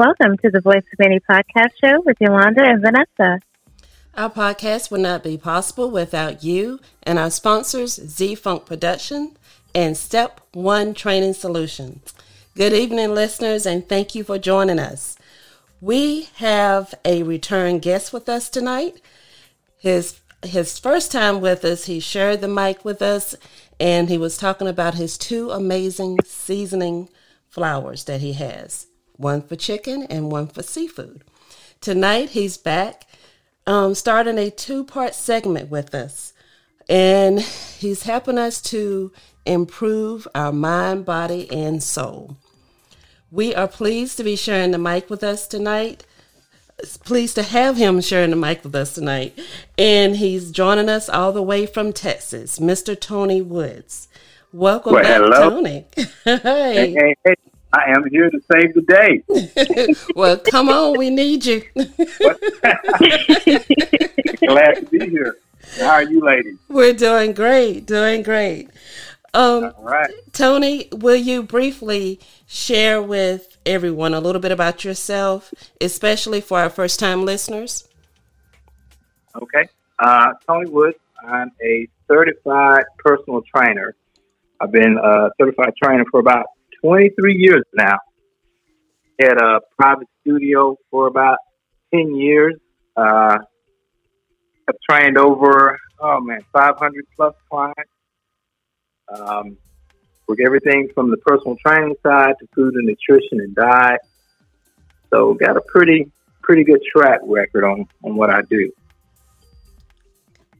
Welcome to the Voice of Many podcast show with Yolanda and Vanessa. Our podcast would not be possible without you and our sponsors, Z Funk Production and Step One Training Solutions. Good evening, listeners, and thank you for joining us. We have a return guest with us tonight. His his first time with us, he shared the mic with us, and he was talking about his two amazing seasoning flowers that he has one for chicken and one for seafood. Tonight, he's back, um, starting a two part segment with us. And he's helping us to improve our mind, body, and soul. We are pleased to be sharing the mic with us tonight. Pleased to have him sharing the mic with us tonight. And he's joining us all the way from Texas, Mr. Tony Woods. Welcome well, back, hello. Tony. hey. Hey, hey, hey. I am here to save the day. well, come on, we need you. Glad to be here. How are you, ladies? We're doing great, doing great. Um, All right. Tony, will you briefly share with everyone a little bit about yourself, especially for our first time listeners? Okay. Uh, Tony Woods. I'm a certified personal trainer. I've been a certified trainer for about 23 years now. Had a private studio for about 10 years. Uh, I've trained over, oh man, 500 plus clients. Um, work everything from the personal training side to food and nutrition and diet. So got a pretty, pretty good track record on, on what I do.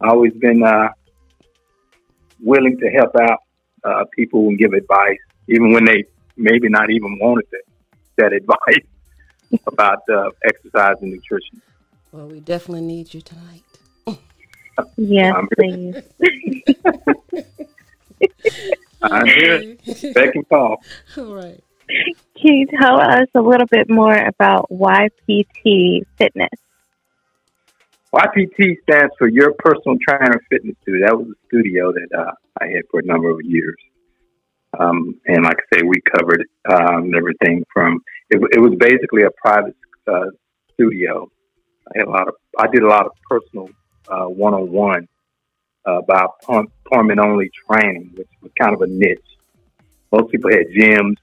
Always been uh, willing to help out uh, people and give advice even when they maybe not even wanted that, that advice about uh, exercise and nutrition. Well, we definitely need you tonight. yes, please. I'm here. Beck and call. All right. Can you tell us a little bit more about YPT Fitness? YPT stands for Your Personal Trainer Fitness Studio. That was a studio that uh, I had for a number of years. Um, and like I say, we covered um, everything from it, it, was basically a private uh, studio. I had a lot of I did a lot of personal one on one by plumbing only training, which was kind of a niche. Most people had gyms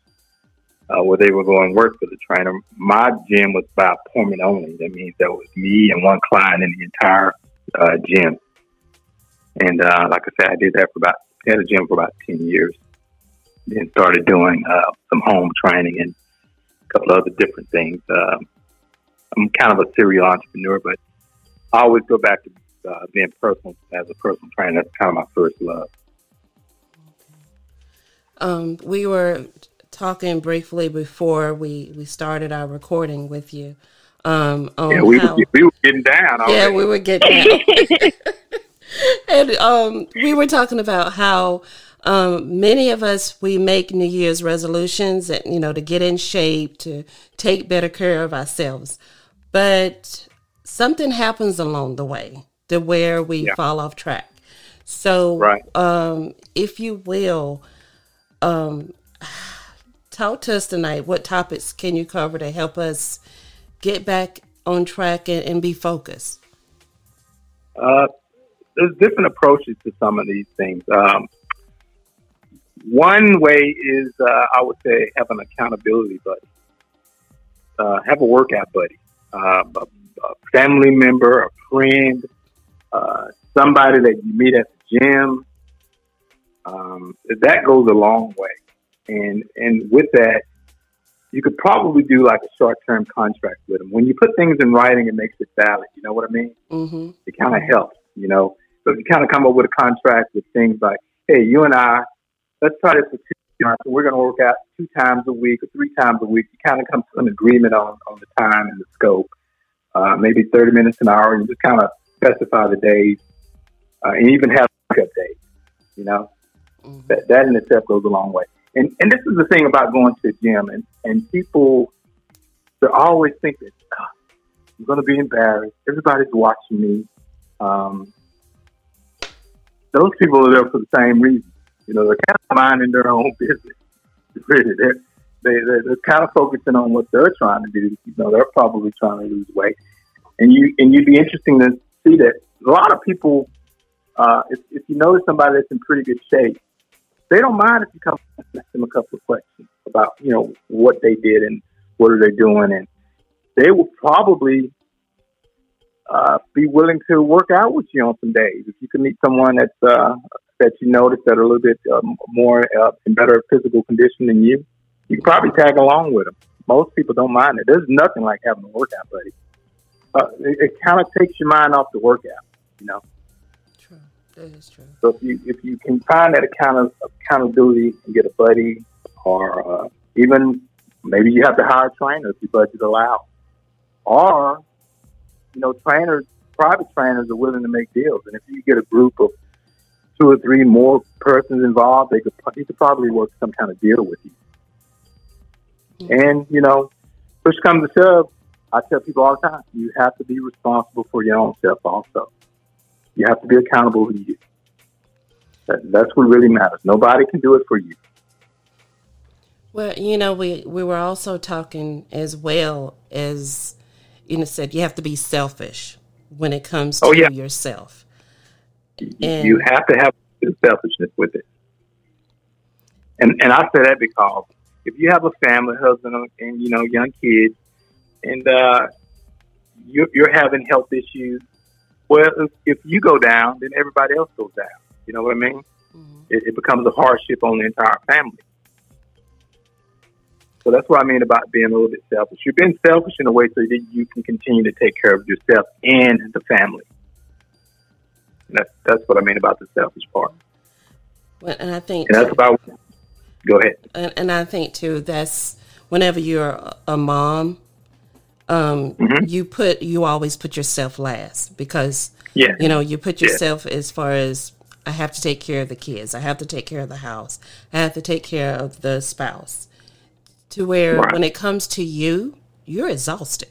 uh, where they were going work for the trainer. My gym was by plumbing only. That means that was me and one client in the entire uh, gym. And uh, like I said, I did that for about had a gym for about ten years then started doing uh, some home training and a couple of other different things. Uh, I'm kind of a serial entrepreneur, but I always go back to uh, being personal as a personal trainer. That's kind of my first love. Um, we were talking briefly before we, we started our recording with you. Um, yeah, we, how, were, we were getting down. Already. Yeah, we were getting down. and um, we were talking about how um, many of us we make New Year's resolutions, and you know, to get in shape, to take better care of ourselves, but something happens along the way to where we yeah. fall off track. So, right. um, if you will, um, talk to us tonight. What topics can you cover to help us get back on track and, and be focused? Uh, there's different approaches to some of these things. Um, one way is, uh, I would say, have an accountability buddy. Uh, have a workout buddy, uh, a, a, family member, a friend, uh, somebody that you meet at the gym. Um, that goes a long way, and and with that, you could probably do like a short term contract with them. When you put things in writing, it makes it valid. You know what I mean? Mm-hmm. It kind of helps. You know, so if you kind of come up with a contract with things like, "Hey, you and I let's try this for two months. We're going to work out two times a week or three times a week. You kind of come to an agreement on, on the time and the scope. Uh, maybe 30 minutes an hour. And just kind of specify the days uh, and even have pickup days. You know, mm-hmm. that, that in itself goes a long way. And, and this is the thing about going to a gym and, and people, they're always thinking, oh, I'm going to be embarrassed. Everybody's watching me. Um, those people are there for the same reason. You know, they're kind of minding their own business. Really, they're they, they're, they're kind of focusing on what they're trying to do. You know, they're probably trying to lose weight, and you and you'd be interesting to see that a lot of people. Uh, if, if you notice somebody that's in pretty good shape, they don't mind if you come ask them a couple of questions about you know what they did and what are they doing, and they will probably uh, be willing to work out with you on some days. If you can meet someone that's uh, that you notice that are a little bit um, more uh, in better physical condition than you, you can probably tag along with them. Most people don't mind it. There's nothing like having a workout buddy. Uh, it, it kind of takes your mind off the workout, you know. True, that is true. So if you if you can find that account of accountability and get a buddy, or uh, even maybe you have to hire a trainer if your budget allows, or you know, trainers, private trainers are willing to make deals. And if you get a group of two or three more persons involved, they could, he could probably work some kind of deal with you. Mm-hmm. And, you know, push comes to shove, I tell people all the time, you have to be responsible for your own self also. You have to be accountable to you. That, that's what really matters. Nobody can do it for you. Well, you know, we, we were also talking as well as, you know, said you have to be selfish when it comes oh, to Oh, yeah. yourself. You- And- you have to have selfishness with it. And and I say that because if you have a family, husband, and, and you know young kids, and uh, you're, you're having health issues, well, if, if you go down, then everybody else goes down. You know what I mean? Mhm. It, it becomes a hardship on the entire family. So that's what I mean about being a little bit selfish. You're being selfish in a way so that you can continue to take care of yourself and the family. And that's that's what I mean about the selfish part. Well, and I think And that's about. Go ahead. and, and I think too that's whenever you're a- mom, um, Mhm. you put you always put yourself last because Yeah. you know you put Yeah. yourself as far as I have to take care of the kids, I have to take care of the house, I have to take care of the spouse, to where Right. when it comes to you, you're exhausted.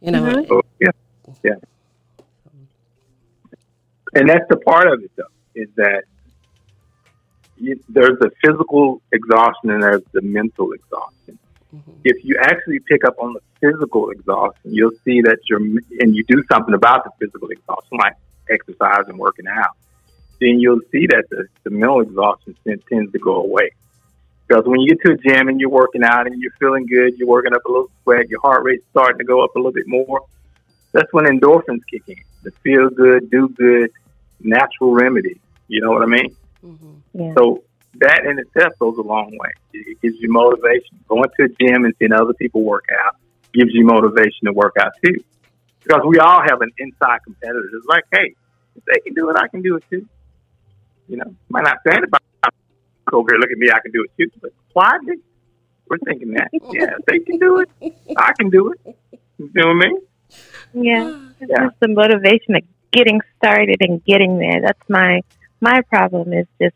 You know, Mhm. Oh, yeah. Yeah. And that's the part of it, though, is that you, there's the physical exhaustion and there's the mental exhaustion. Mhm. If you actually pick up on the physical exhaustion, you'll see that you're, and you do something about the physical exhaustion, like exercise and working out, then you'll see that the, the mental exhaustion tend- tends to go away. Because when you get to a gym and you're working out and you're feeling good, you're working up a little sweat, your heart rate's starting to go up a little bit more, that's when endorphins kick in. The feel good, do good, natural remedy. You know what I mean? Mhm. Yeah. So that in itself goes a long way. It it gives you motivation. Going to a gym and seeing other people work out gives you motivation to work out too. Because we all have an inside competitor. It's like, hey, if they can do it, I can do it too. You know, might not say anybody over here, look at me, I can do it too. But quietly, we're thinking that, yeah, if they can do it, I can do it. You know what I mean? Yeah. It's Yeah. just the motivation of getting started and getting there. That's my my problem is just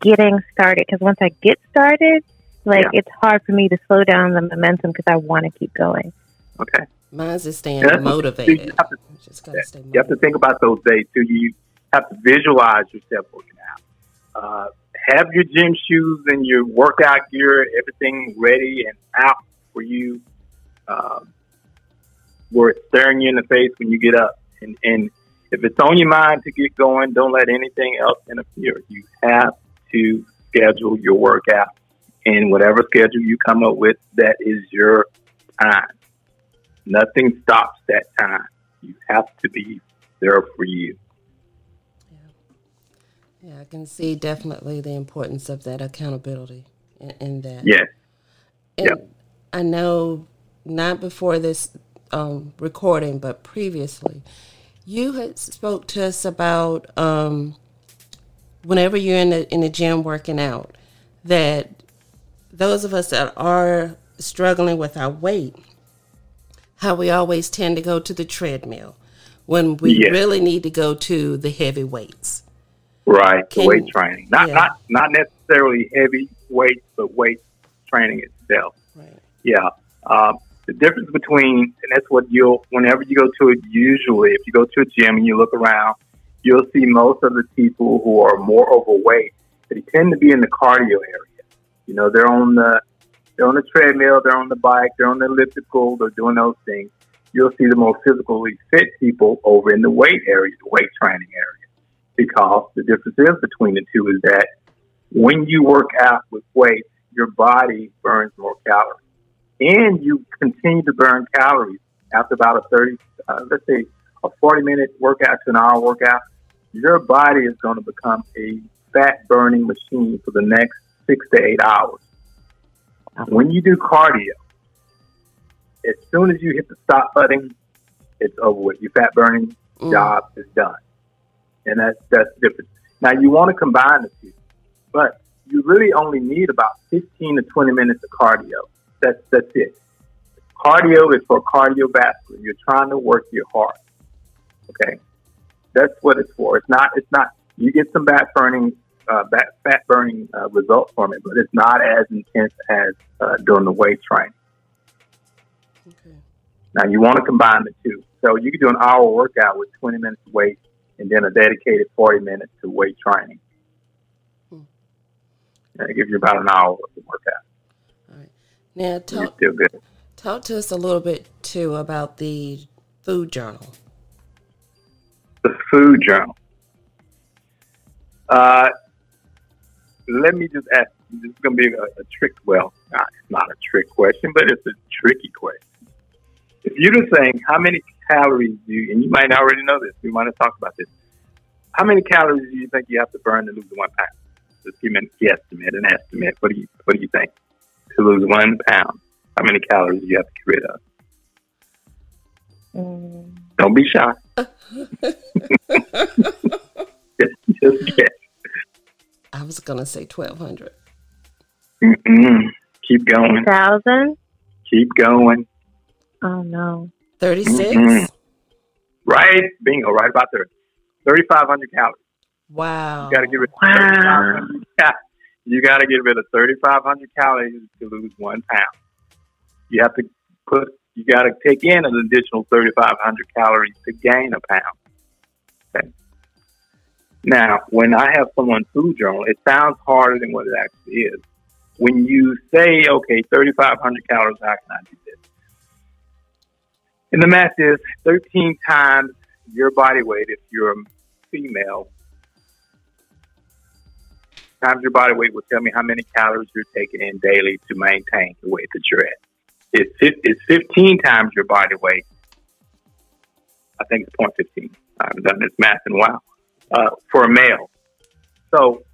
getting started. Because once I get started, like Yeah. it's hard for me to slow down the momentum because I want to keep going. Okay. mine's is staying Yeah, motivated. You have to Just gotta stay You have to think about those days too. You have to visualize yourself working out. Uh, have your gym shoes and your workout gear, everything ready and out for you, um, where it's staring you in the face when you get up. And, and if it's on your mind to get going, don't let anything else interfere. You have to schedule your workout. And whatever schedule you come up with, that is your time. Nothing stops that time. You have to be there for you. Yeah, I can see definitely the importance of that accountability in, in that. Yes. And Yep. I know not before this um, recording, but previously, you had spoke to us about um, whenever you're in the in the gym working out, that those of us that are struggling with our weight, how we always tend to go to the treadmill when we Yes. really need to go to the heavy weights. Right. Can- weight training. Not yeah. not not necessarily heavy weights, but weight training itself. Right. Yeah. Um, the difference between, and that's what you'll, whenever you go to it, usually, if you go to a gym and you look around, you'll see most of the people who are more overweight, they tend to be in the cardio area. You know, they're on the they're on the treadmill, they're on the bike, they're on the elliptical, they're doing those things. You'll see the more physically fit people over in the weight area, the weight training area. Because the difference is between the two is that when you work out with weight, your body burns more calories. And you continue to burn calories after about a 30, uh, let's say a 40 minute workout to an hour workout. Your body is going to become a fat burning machine for the next six to eight hours. When you do cardio, as soon as you hit the stop button, it's over with. Your fat burning mm. job is done. And that's that's different. Now you want to combine the two, but you really only need about 15 to 20 minutes of cardio. That's that's it. Cardio is for cardiovascular. You're trying to work your heart. Okay, that's what it's for. It's not. It's not. You get some fat burning, uh, fat, fat burning uh, results from it, but it's not as intense as uh, during the weight training. Okay. Now you want to combine the two. So you can do an hour workout with 20 minutes of weight, and then a dedicated 40 minutes to weight training. Hmm. And it gives you about an hour worth of workout. Now talk, talk to us a little bit too about the food journal the food journal. Uh, let me just ask. This is going to be a, a trick. Well, not, it's not a trick question, but it's a tricky question. If you're just saying how many calories do you, and you might already know this, we might have talked about this. How many calories do you think you have to burn to lose one pound? Just give me an estimate. an estimate. What do you What do you think to lose one pound? How many calories do you have to get rid of? Mm. Don't be shy. just, just guess. I was gonna say twelve hundred. Keep going. Thousand. Keep going. Oh no. Thirty six. Right, bingo. Right about there. Thirty five hundred calories. Wow. You got to get rid. Of wow. You got to get rid of thirty five hundred calories to lose one pound. You have to put you got to take in an additional 3,500 calories to gain a pound. Okay. Now, when I have someone food journal, it sounds harder than what it actually is. When you say, okay, 3,500 calories, how can I do this? And the math is 13 times your body weight if you're a female. Times your body weight will tell me how many calories you're taking in daily to maintain the weight that you're at. It's, it's 15 times your body weight. I think it's 0.15. I haven't done this math in a while. Uh, for a male. So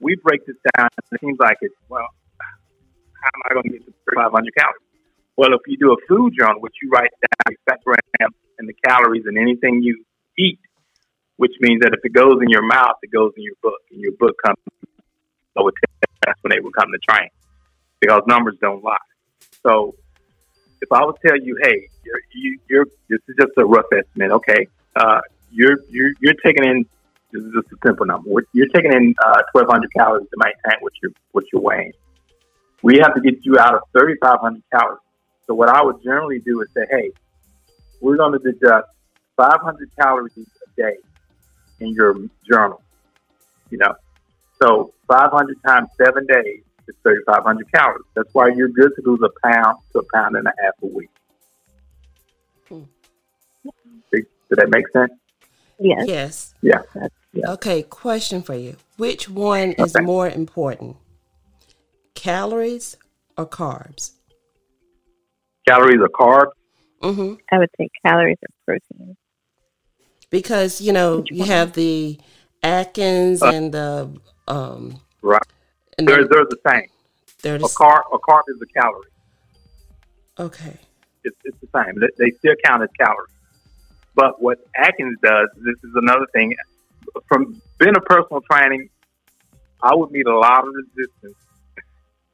we break this down. It seems like it's, well, how am I going to get to 3,500 calories? Well, if you do a food journal, which you write down your fat grams and the calories and anything you eat, which means that if it goes in your mouth, it goes in your book, and your book comes. So that's when they will come to train because numbers don't lie. So if I would tell you, hey, you're, you, you're this is just a rough estimate. Okay, uh, you're you're you're taking in this is just a simple number. You're taking in uh, 1,200 calories to maintain what you're what you're weighing. We have to get you out of 3,500 calories. So what I would generally do is say, hey, we're going to deduct 500 calories a day in your journal. You know, so 500 times seven days is 3,500 calories. That's why you're good to lose a pound to a pound and a half a week. Hmm. Did that make sense? Yes. Yes. Yeah. yeah. Okay, question for you. Which one is more important? Calories or carbs? Calories or carbs? Mm-hmm. I would say calories or protein. Because, you know, you have the Atkins uh, and the um, right. And they're, they're the same. They're a carb a carb is a calorie. Okay. It's, it's the same. They, they still count as calories. But what Atkins does, this is another thing. From being a personal training, I would meet a lot of resistance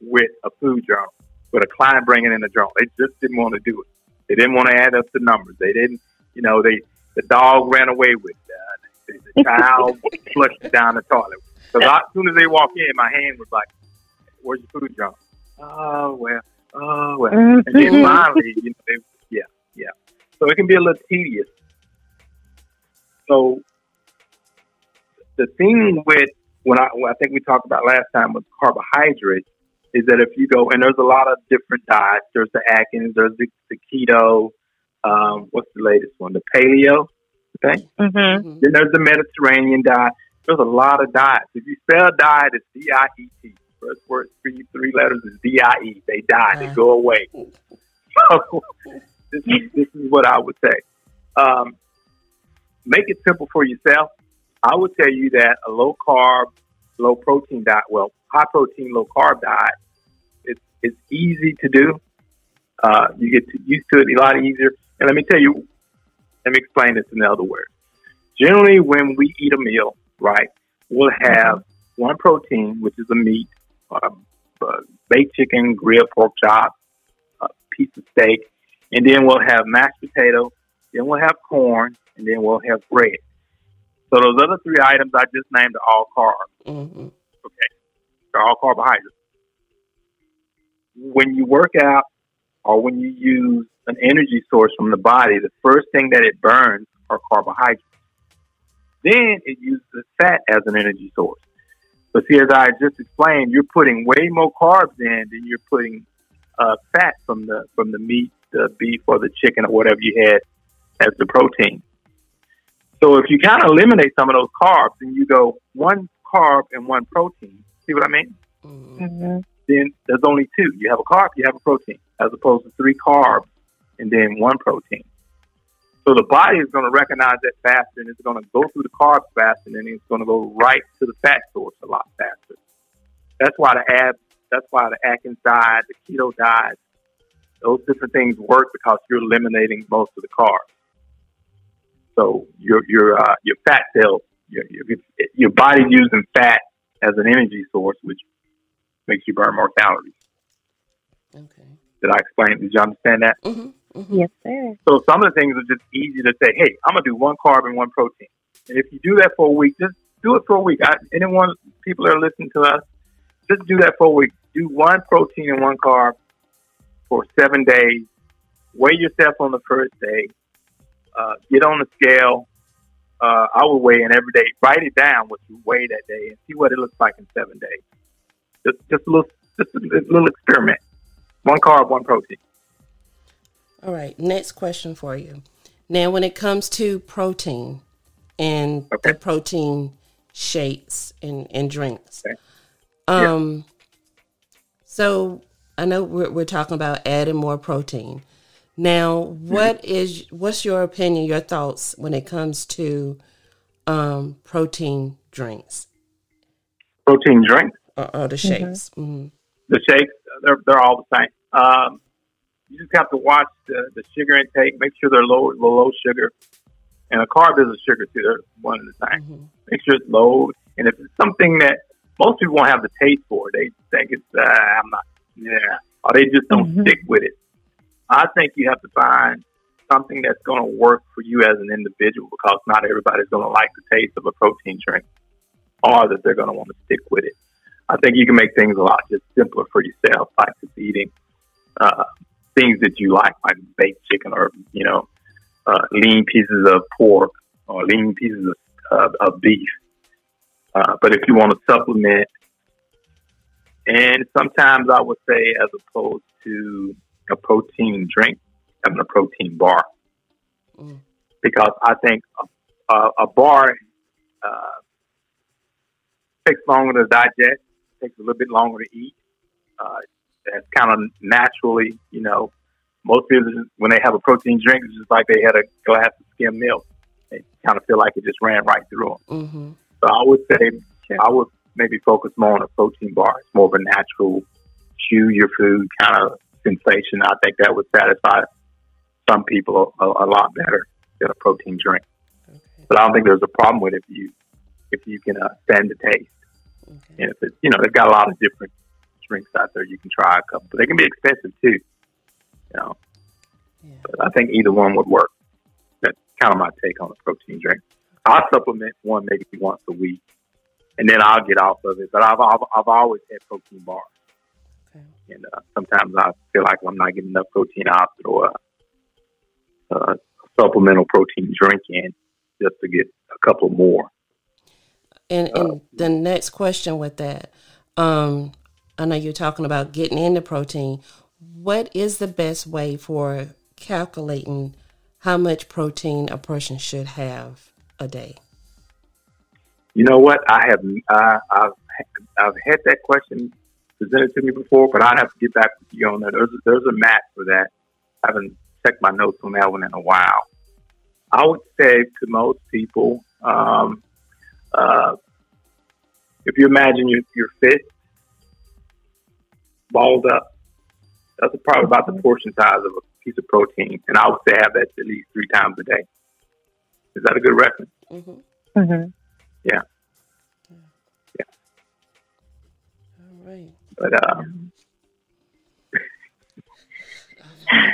with a food journal, with a client bringing in a journal. They just didn't want to do it. They didn't want to add up the numbers. They didn't, you know, they the dog ran away with uh, the, child flushed it down the toilet. Because as soon as they walk in, my hand was like, "Where's your food, John?" Oh well, oh well. And then mm-hmm. finally, you know, they, yeah, yeah. So it can be a little tedious. So the thing with when I, when I think we talked about last time was carbohydrates. is that if you go and there's a lot of different diets. There's the Atkins, there's the, the keto. Um, what's the latest one? The paleo. Okay. Mm-hmm. Mhm. Then there's the Mediterranean diet. There's a lot of diets. If you spell diet, it's D I E T. First word, three three letters is D I E. They die. They go away. So this is this is what I would say. Um, make it simple for yourself. I would tell you that a low carb, low protein diet, well, high protein, low carb diet, it's it's easy to do. Uh, you get to, used to it a lot easier. And let me tell you, let me explain this in other words. Generally, when we eat a meal, right, we'll have one protein, which is a meat, uh, uh, baked chicken, grilled pork chop, a piece of steak, and then we'll have mashed potato, then we'll have corn, and then we'll have bread. So those other three items I just named are all carbs. Mhm. Okay, they're all carbohydrates. When you work out or when you use an energy source from the body, the first thing that it burns are carbohydrates. Then it uses fat as an energy source. But see, as I just explained, you're putting way more carbs in than you're putting uh, fat from the from the meat, the beef, or the chicken, or whatever you had as the protein. So if you kind of eliminate some of those carbs and you go one carb and one protein, see what I mean? Mhm. Mm-hmm. Then there's only two. You have a carb, you have a protein, as opposed to three carbs and then one protein. So the body is going to recognize that faster and it's going to go through the carbs faster and then it's going to go right to the fat source a lot faster. That's why the ab, that's why the Atkins diet, the keto diet, those different things work because you're eliminating most of the carbs. So your your uh, your fat cells, your, your your body's using fat as an energy source, which makes you burn more calories. Okay. Did I explain? Did you understand that? Mhm. Mhm. Yes, sir. So some of the things are just easy to say. Hey, I'm gonna do one carb and one protein, and if you do that for a week, just do it for a week. I, anyone, people that are listening to us, just do that for a week. Do one protein and one carb for seven days. Weigh yourself on the first day. Uh, get on the scale. Uh, I would weigh in every day. Write it down what you weigh that day and see what it looks like in seven days. Just, just a little, just a little experiment. One carb, one protein. All right. Next question for you. Now, when it comes to protein and Okay. the protein shakes and, and drinks, Okay. um, so I know we're, we're talking about adding more protein. Now, what is what's your opinion, your thoughts when it comes to um, protein drinks Protein drink. Or, or the shakes? hmm the shakes, they're, they're all the same. Um, you just have to watch the, the sugar intake, make sure they're low, low, low sugar. And a carb is a sugar too. They're one and the same. hmm Make sure it's low. And if it's something that most people won't have the taste for, they think it's, uh, I'm not, yeah, or they just don't Mhm. stick with it. I think you have to find something that's going to work for you as an individual because not everybody's going to like the taste of a protein drink or that they're going to want to stick with it. I think you can make things a lot just simpler for yourself, like just eating uh, things that you like, like baked chicken or you know, uh, lean pieces of pork or lean pieces of, of, of beef. Uh, but if you want to supplement, and sometimes I would say, as opposed to a protein drink, having a protein bar, Mm. because I think a, a, a bar uh, takes longer to digest, takes a little bit longer to eat. Uh, that's kind of naturally, you know, most people when they have a protein drink, it's just like they had a glass of skim milk. They kind of feel like it just ran right through them. hmm So I would say I would maybe focus more on a protein bar. It's more of a natural chew your food kind of sensation. I think that would satisfy some people a, a lot better than a protein drink. Okay. But I don't think there's a problem with it if you if you can uh, stand the taste. Okay. And if it's you know they've got a lot of different drinks out there, you can try a couple, but they can be expensive too. You know, Yeah. but I think either one would work. That's kind of my take on a protein drink. I'll supplement one maybe once a week, and then I'll get off of it. But I've I've, I've always had protein bars, Okay. and uh, sometimes I feel like I'm not getting enough protein. I'll throw a, a supplemental protein drink in just to get a couple more. And and the next question with that, um, I know you're talking about getting into protein. What is the best way for calculating how much protein a person should have a day? You know what? I have uh, I've I've had that question presented to me before, but I'd have to get back with you on that. There's a, there's a match for that. I haven't checked my notes on that one in a while. I would say to most people, um, uh, if you imagine your, your fist balled up, that's probably about the portion size of a piece of protein. And I would say have that at least three times a day. Is that a good reference? Mm-hmm. Mm-hmm. Yeah. Yeah. All right. But, um,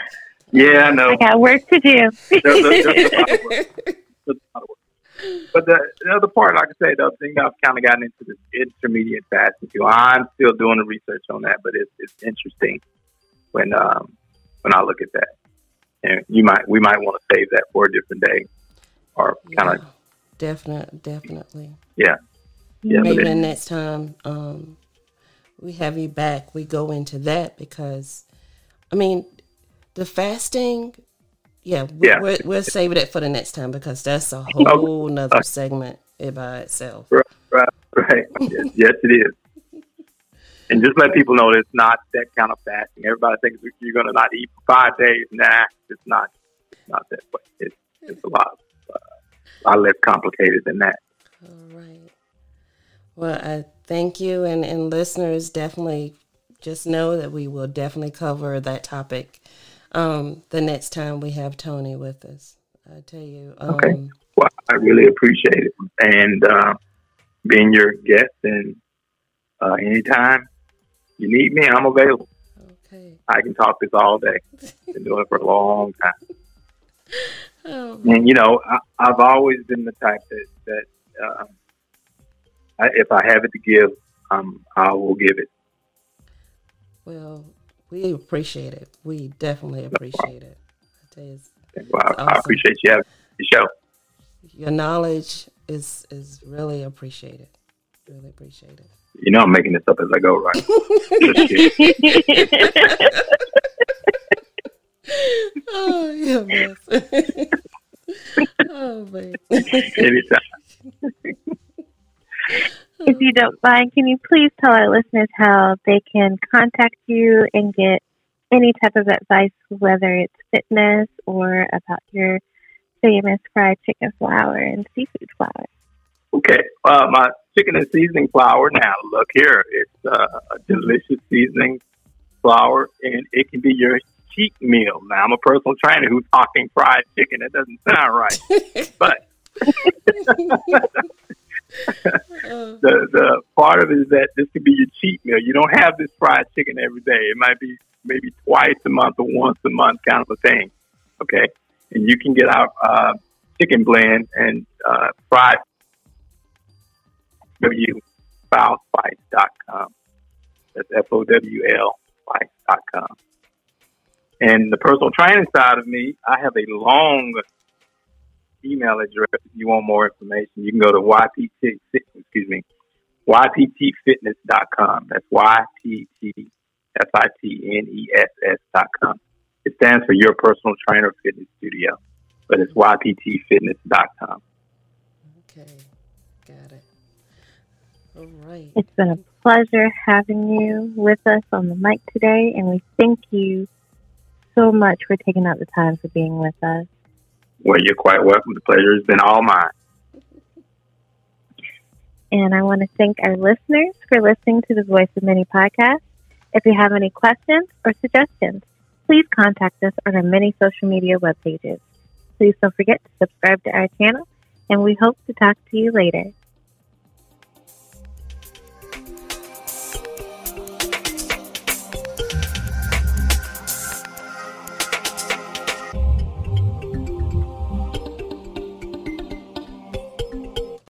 yeah, I know. I got work to do. there's, there's, there's but the, the, other part, like I say, the thing I've kind of gotten into this intermediate fasting too. I'm still doing the research on that, but it's it's interesting when um, when I look at that. And you might we might want to save that for a different day, or kind of yeah, definitely, definitely. Yeah, yeah. Maybe the next time um, we have you back, we go into that because, I mean, the fasting yeah, yeah. We'll, we'll save it for the next time because that's a whole okay. nother segment by itself. Right, right, right. yes, yes, it is. And just let people know that it's not that kind of fasting. Everybody thinks you're going to not eat for five days. Nah, it's not. It's not that way. It's, it's a lot, uh, a lot less complicated than that. All right. Well, I thank you, and, and listeners definitely just know that we will definitely cover that topic um, the next time we have Tony with us. I tell you. Um, okay. Well, I really appreciate it, and uh, being your guest. And uh, anytime you need me, I'm available. Okay. I can talk this all day. Been doing it for a long time. Oh, and you know, I, have always been the type that that uh, I, if I have it to give, um, I will give it. Well, we appreciate it. We definitely appreciate it. I tell you, well, awesome. I appreciate you having the show. Your knowledge is is really appreciated. Really appreciate it. You know, I'm making this up as I go, right? oh, yeah, man. oh, man. Anytime if you don't mind, can you please tell our listeners how they can contact you and get any type of advice, whether it's fitness or about your famous fried chicken flour and seafood flour? Okay, uh, my chicken and seasoning flour. Now, look here, it's uh, a delicious seasoning flour, and it can be your cheat meal. Now, I'm a personal trainer who's talking fried chicken. That doesn't sound right, but the the part of it is that this could be your cheat meal. You don't have this fried chicken every day. It might be maybe twice a month or once a month kind of a thing. Okay, and you can get our uh, chicken blend and uh, fried w fowlspice.com. That's F O W L spice.com. And the personal training side of me, I have a long email address if you want more information. You can go to YPT, excuse me, YPTfitness.com. That's Y-P-T-F-I-T-N-E-S-S.com. It stands for Your Personal Trainer Fitness Studio, but it's YPTfitness.com. Okay, got it. All right. It's been a pleasure having you with us on the mic today, and we thank you so much for taking out the time for being with us. Well, you're quite welcome. The pleasure has been all mine. And I want to thank our listeners for listening to the Voice of Many podcast. If you have any questions or suggestions, please contact us on our many social media web pages. Please don't forget to subscribe to our channel, and we hope to talk to you later.